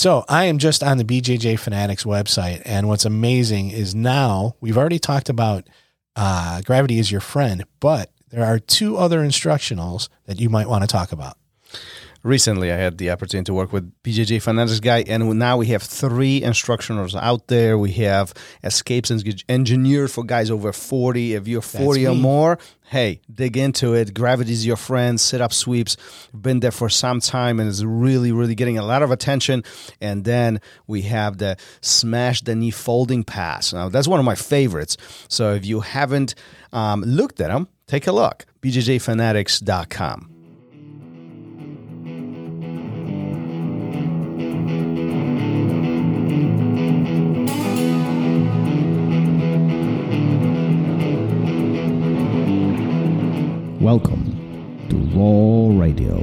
So I am just on the BJJ Fanatics website, and what's amazing is now we've already talked about uh, gravity is your friend, but there are two other instructionals that you might want to talk about. Recently I had the opportunity to work with BJJ Fanatics guy, and now we have three instructionals out there. We have escapes Eng- engineered for guys over 40. If you're 40 or more, hey, dig into it. Gravity's your friend. Sit up sweeps. Been there for some time and is really, really getting a lot of attention. And then we have the smash the knee folding pass. Now, that's one of my favorites. So if you haven't um, looked at them, take a look. BJJFanatics.com. Welcome to Raw Radio.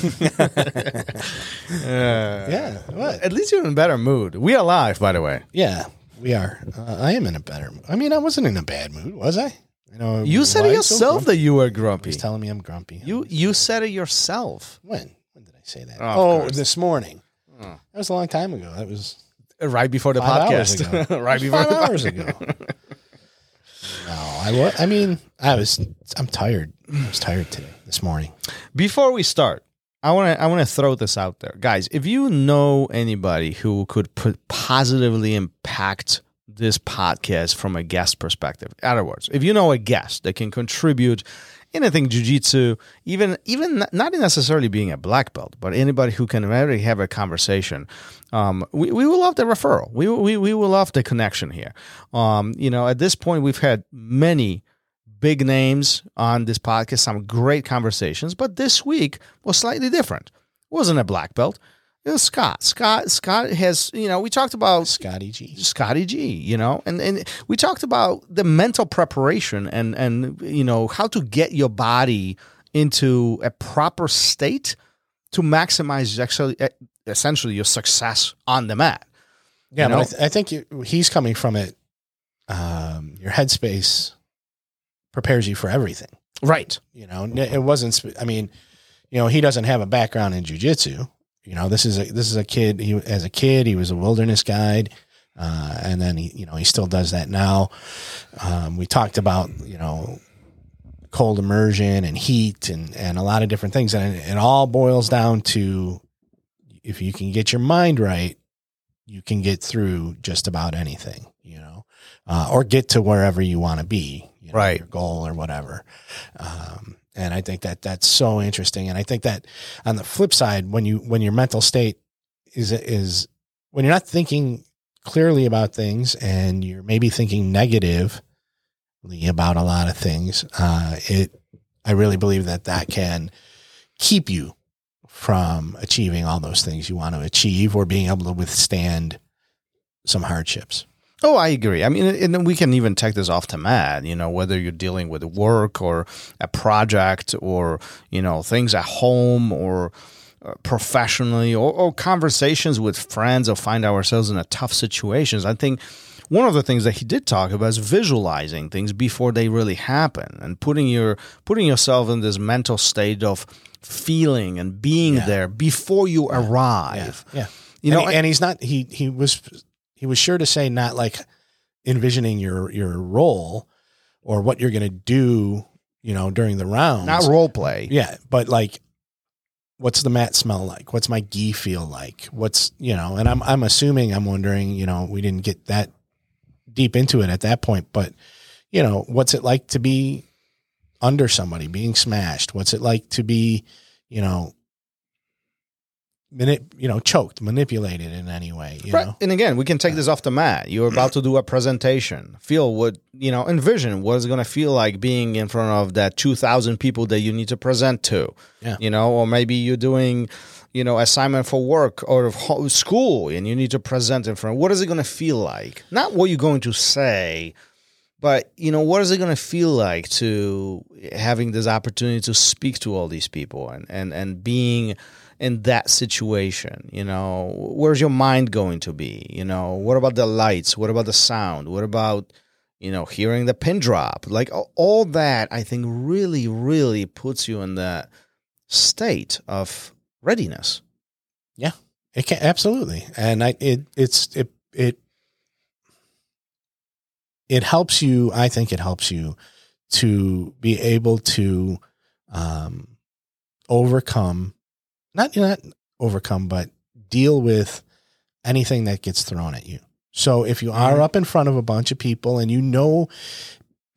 Yeah, what? At least you're in a better mood. We are live, by the way. Yeah, we are. Uh, I am in a better. mood. I mean, I wasn't in a bad mood, was I? I know You said it yourself that you were grumpy. He's telling me I'm grumpy. You you said it yourself. when? When did I say that? Oh, of Oh, course. this morning. That was a long time ago. That was Right before the five hours podcast. ago. right before five the hours ago. No, I was. I mean, I was. I'm tired. I was tired today. This morning. Before we start, I want to I want to throw this out there, guys. If you know anybody who could put positively impact this podcast from a guest perspective, in other words, if you know a guest that can contribute anything jujitsu, even even not necessarily being a black belt, but anybody who can really have a conversation, um, we, we will love the referral. We, we we will love the connection here. Um, you know, at this point, we've had many big names on this podcast, some great conversations, but this week was slightly different. It wasn't a black belt. It was Scott. Scott Scott has, you know, we talked about Scotty G. Scotty G, you know, and, and we talked about the mental preparation and and you know how to get your body into a proper state to maximize actually essentially your success on the mat. Yeah, You know? but I, th- I think you, he's coming from it. Um, your headspace prepares you for everything. Right. You know, it wasn't. I mean, you know, he doesn't have a background in jujitsu. You know, this is a this is a kid. He as a kid, he was a wilderness guide, uh, and then he, you know, he still does that now. Um, we talked about you know cold immersion and heat and and a lot of different things, and it, it all boils down to if you can get your mind right, you can get through just about anything. You know, uh, or get to wherever you want to be. You know, Right. Your goal or whatever. Um, and I think that that's so interesting. And I think that on the flip side, when you when your mental state is is when you're not thinking clearly about things and you're maybe thinking negatively about a lot of things, uh, it I really believe that that can keep you from achieving all those things you want to achieve or being able to withstand some hardships. Oh, I agree. I mean, and we can even take this off to mat. You know, whether you're dealing with work or a project or you know things at home or uh, professionally or, or conversations with friends or find ourselves in a tough situations. I think one of the things that he did talk about is visualizing things before they really happen and putting your putting yourself in this mental state of feeling and being Yeah. there before you arrive. Yeah. You and know, he- and he's not he he was he was sure to say not like envisioning your your role or what you're going to do, you know, during the round. not role play. Yeah, but like what's the mat smell like? What's my gi feel like? What's, you know, and I'm I'm assuming I'm wondering, you know, we didn't get that deep into it at that point, but you know, what's it like to be under somebody being smashed? What's it like to be, you know, you know, choked, manipulated in any way, you right. know? And again, we can take this off the mat. You're about to do a presentation. Feel what, you know, envision what it's going to feel like being in front of that 2,000 people that you need to present to. Yeah. You know, or maybe you're doing, you know, assignment for work or ho- school and you need to present in front. What is it going to feel like? Not what you're going to say, but, you know, what is it going to feel like to having this opportunity to speak to all these people and, and, and being in that situation? You know, where's your mind going to be? You know, what about the lights? What about the sound? What about you know hearing the pin drop? Like all that, I think really, really puts you in that state of readiness. Yeah. It can absolutely, and I it it's it it it helps you. I think it helps you to be able to um, overcome, not not overcome, but deal with anything that gets thrown at you. So if you are Mhm. up in front of a bunch of people and you know,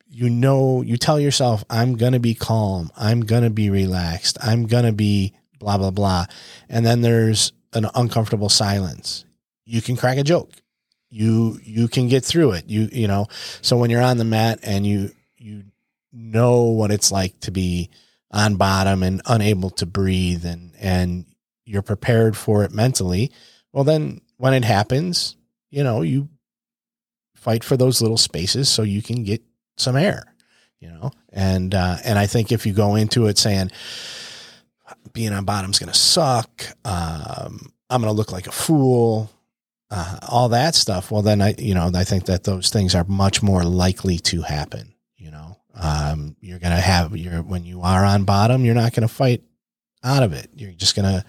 you know, you tell yourself, "I'm gonna be calm. I'm gonna be relaxed. I'm gonna be blah blah blah," and then there's an uncomfortable silence. You can crack a joke. You you can get through it. You you know. So when you're on the mat and you you know what it's like to be on bottom and unable to breathe and and you're prepared for it mentally, well then when it happens, you know, you fight for those little spaces so you can get some air, you know. And uh and I think if you go into it saying being on bottom's going to suck, um I'm going to look like a fool, uh, all that stuff. Well, then I, you know, I think that those things are much more likely to happen. Um, you're going to have your when you are on bottom, you're not going to fight out of it. You're just going to,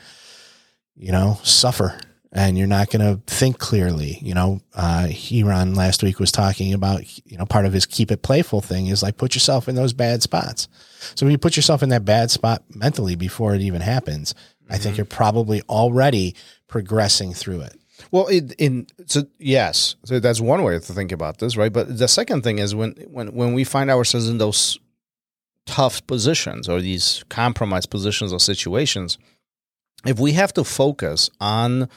you know, suffer, and you're not going to think clearly. You know, uh, Heron last week was talking about, you know, part of his keep it playful thing is like put yourself in those bad spots. So when you put yourself in that bad spot mentally before it even happens, I think you're probably already progressing through it. Well, it, in so yes, so that's one way to think about this, right? But the second thing is when when when we find ourselves in those tough positions or these compromised positions or situations, if we have to focus on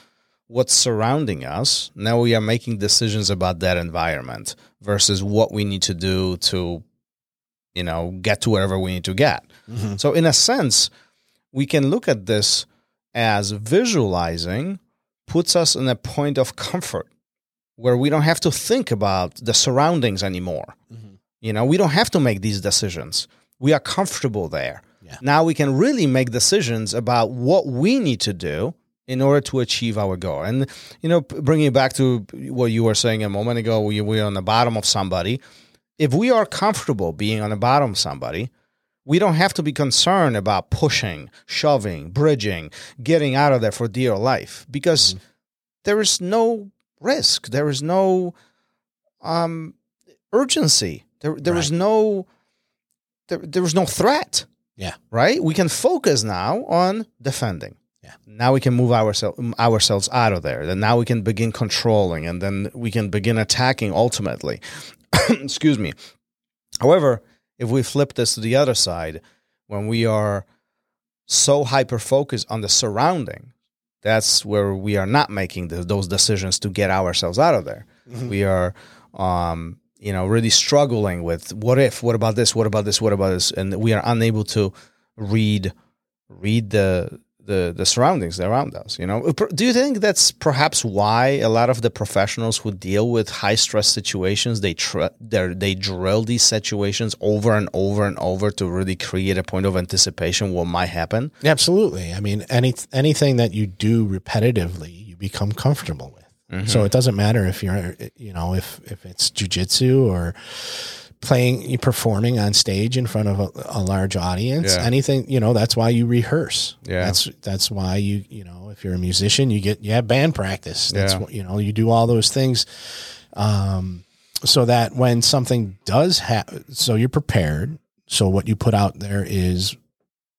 what's surrounding us, now we are making decisions about that environment versus what we need to do to, you know, get to wherever we need to get. Mm-hmm. So, in a sense, we can look at this as visualizing puts us in a point of comfort where we don't have to think about the surroundings anymore. Mm-hmm. You know, we don't have to make these decisions. We are comfortable there. Yeah. Now we can really make decisions about what we need to do in order to achieve our goal. And, you know, bringing it back to what you were saying a moment ago, we, we're on the bottom of somebody. If we are comfortable being on the bottom of somebody, we don't have to be concerned about pushing, shoving, bridging, getting out of there for dear life because there is no risk. There is no um, urgency. There, there is no there, there is no threat. Yeah. Right. We can focus now on defending. Yeah. Now we can move ourselves ourselves out of there. Then now we can begin controlling, and then we can begin attacking. Ultimately, excuse me. However, if we flip this to the other side, when we are so hyper focused on the surrounding, that's where we are not making the, those decisions to get ourselves out of there. We are, um, you know, really struggling with what if, what about this, what about this, what about this, and we are unable to read read the the the surroundings around us. You know, do you think that's perhaps why a lot of the professionals who deal with high stress situations they tr- they they drill these situations over and over and over to really create a point of anticipation what might happen? Absolutely. I mean, any anything that you do repetitively, you become comfortable with. So mm-hmm. it doesn't matter if you're, you know, if if it's jujitsu or playing, performing on stage in front of a, a large audience. Yeah. Anything, you know, that's why you rehearse. Yeah. that's that's why you, you know, if you're a musician, you get you have band practice. That's Yeah. what you know, you do all those things. Um, so that when something does happen, so you're prepared. So what you put out there is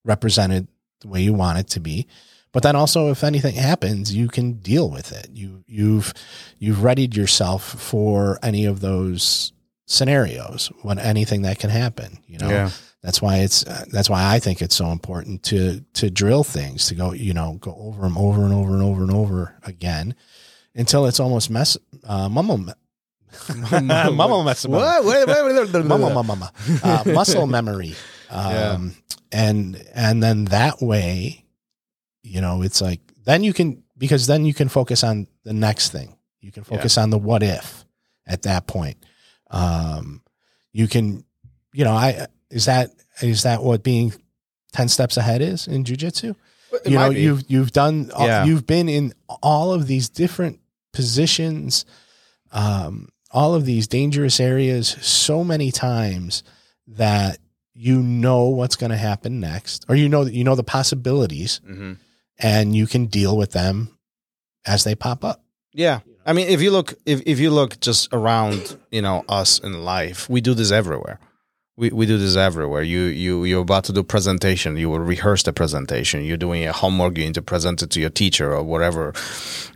represented the way you want it to be. But then also, if anything happens, you can deal with it. You you've you've readied yourself for any of those scenarios when anything that can happen. You know, Yeah. that's why it's uh, that's why I think it's so important to to drill things to go you know go over them over and over and over and over again until it's almost mess uh, mumble mess What? Uh, muscle memory. Um, and, and then that way, you know, it's like, then you can, because then you can focus on the next thing. You can focus on the what if at that point. Um, you can, you know, I, is that, is that what being 10 steps ahead is in jujitsu? you know be. you've you've done all- Yeah. you've been in all of these different positions um all of these dangerous areas so many times that you know what's going to happen next or you know that you know the possibilities Mhm. and you can deal with them as they pop up Yeah. I mean, if you look, if, if you look just around, you know, us in life, we do this everywhere. We, we do this everywhere. You you you're about to do presentation. You will rehearse the presentation. You're doing a homework. You need to present it to your teacher or whatever.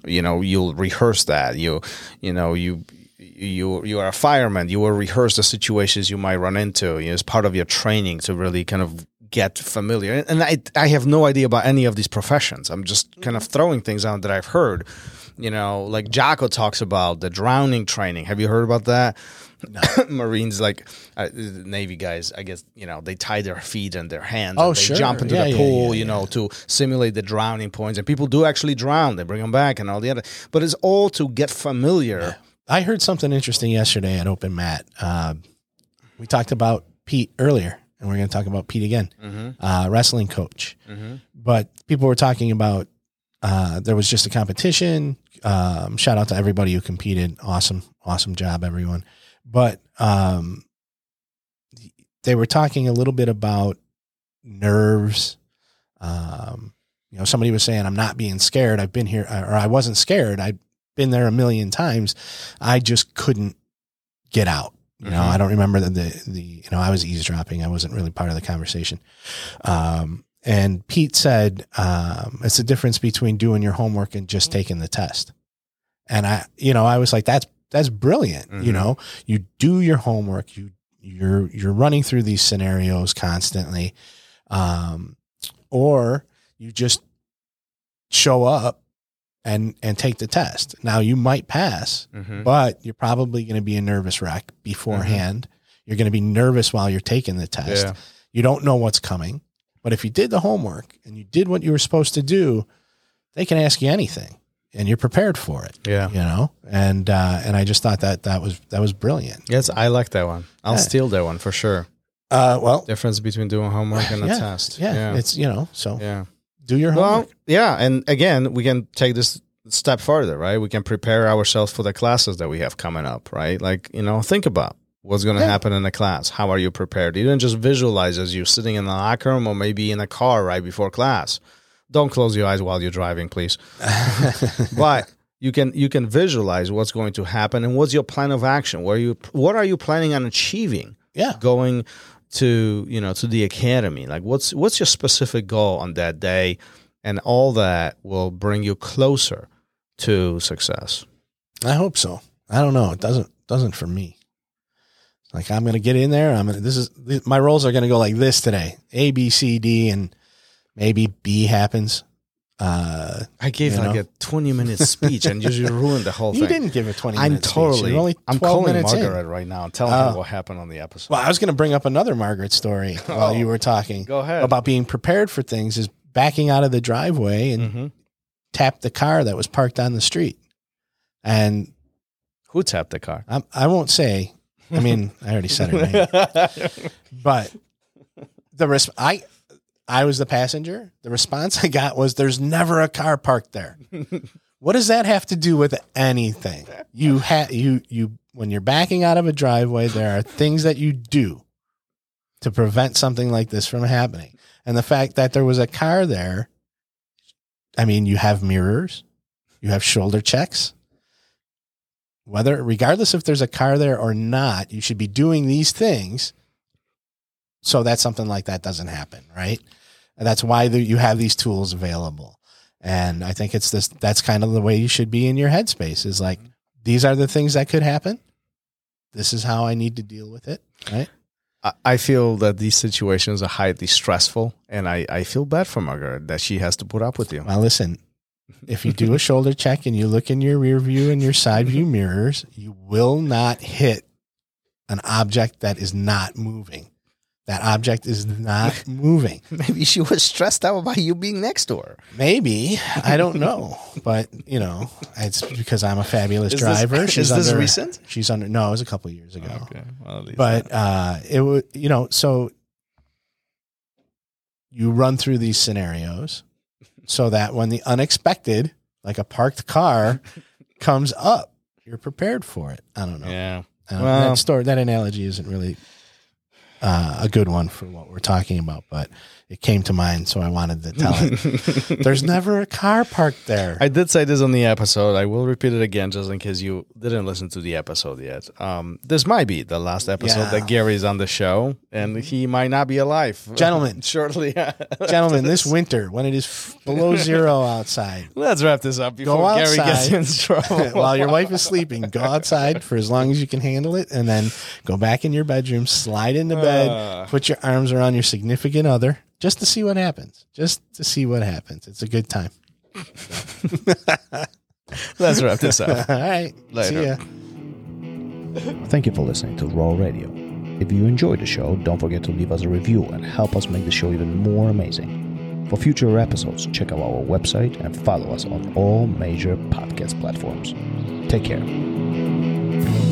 You know, you'll rehearse that. You you know you you you are a fireman. You will rehearse the situations you might run into. You know, it's part of your training to really kind of get familiar. And I I have no idea about any of these professions. I'm just kind of throwing things out that I've heard. You know, like Jocko talks about the drowning training. Have you heard about that? Marines, like uh, Navy guys, I guess you know they tie their feet and their hands. Oh, and they sure. jump into Yeah, the yeah, pool, yeah, you know, to simulate the drowning points. And people do actually drown. They bring them back and all the other. But it's all to get familiar. i heard something interesting yesterday at open mat uh, we talked about pete earlier and we're going to talk about pete again Mm-hmm. uh, wrestling coach Mm-hmm. but people were talking about uh, there was just a competition. Um, shout out to everybody who competed. Awesome, awesome job, everyone. But um, they were talking a little bit about nerves. Um, you know, somebody was saying, "I'm not being scared. I've been here, or I wasn't scared. I've been there a million times. I just couldn't get out." You know, Mhm. I don't remember the, the the you know I was eavesdropping. I wasn't really part of the conversation. Um, and Pete said um, it's the difference between doing your homework and just taking the test. And I, you know, I was like, that's that's brilliant. You Mhm. know, you do your homework. You you're you're running through these scenarios constantly, um, or you just show up and and take the test. Now you might pass, Mm-hmm. but you're probably going to be a nervous wreck beforehand. You're going to be nervous while you're taking the test. Yeah. You don't know what's coming. But if you did the homework and you did what you were supposed to do, they can ask you anything and you're prepared for it, Yeah. you know? And uh and I just thought that that was that was brilliant. Yes, I like that one. I'll Yeah. steal that one for sure. Uh well, Difference between doing homework and a yeah, test. yeah, Yeah. it's you know, so yeah. Do your Well, homework. yeah, and again, we can take this step further, right? We can prepare ourselves for the classes that we have coming up, right? Like, you know, think about what's going to Yeah. happen in the class. How are you prepared? You don't just visualize as you're sitting in the locker room or maybe in a car right before class. Don't close your eyes while you're driving, please. but you can you can visualize what's going to happen and what's your plan of action. Where you what are you planning on achieving? yeah. going to you know to the academy like what's what's your specific goal on that day and all that will bring you closer to success I hope so. I don't know. It doesn't doesn't for me. Like I'm to get in there. I'm to this is my roles are to go like this today. A B C D and maybe B happens. Uh i gave like know? a 20 minute speech and you just ruined the whole you thing didn't give a 20 minute i'm speech. totally You're only 12 i'm calling minutes in. margaret right now and telling Oh. her what happened on the episode Well, I was going to bring up another Margaret story while Oh. you were talking go ahead about being prepared for things is backing out of the driveway and hmm tapped the car that was parked on the street. And who tapped the car I'm, I won't say, I mean, I already said her name, but the res- I, I was the passenger. The response I got was, "There's never a car parked there." what does that have to do with anything? You have you you when you're backing out of a driveway, there are things that you do to prevent something like this from happening. And the fact that there was a car there, I mean, you have mirrors, you have shoulder checks. Whether, regardless if there's a car there or not, you should be doing these things so that something like that doesn't happen, right? And that's why the, you have these tools available. And I think it's this, that's kind of the way you should be in your headspace is like, mm-hmm. these are the things that could happen. This is how I need to deal with it, right? I- I feel that these situations are highly stressful, and I, I feel bad for Margaret that she has to put up with you. Well, listen, if you do a shoulder check and you look in your rear view and your side view mm-hmm. mirrors, you will not hit an object that is not moving. That object is not moving. Maybe she was stressed out about you being next to her. Maybe I don't know, but you know, it's because I'm a fabulous Is this- driver. is this recent? She's under. No, it was a couple of years ago. well, at least But uh, it would, you know, so you run through these scenarios, so that when the unexpected, like a parked car, comes up, you're prepared for it. I don't know. Yeah. I don't- Well- that story, that analogy isn't really uh, a good one for what we're talking about, but it came to mind, so I wanted to tell it. There's never a car parked there. I did say this on the episode. I will repeat it again just in case you didn't listen to the episode yet. Um, this might be the last episode Yeah. that Gary's on the show, and he might not be alive. Gentlemen. shortly. Gentlemen, this winter, when it is below zero outside, Let's wrap this up before Go Gary gets outside. in trouble. while your wife is sleeping, go outside for as long as you can handle it, and then go back in your bedroom, slide into Uh. bed, put your arms around your significant other, just to see what happens. Just to see what happens. It's a good time. Let's wrap this up. All right. See Later. ya. Thank you for listening to Raw Radio. If you enjoyed the show, don't forget to leave us a review and help us make the show even more amazing. For future episodes, check out our website and follow us on all major podcast platforms. Take care.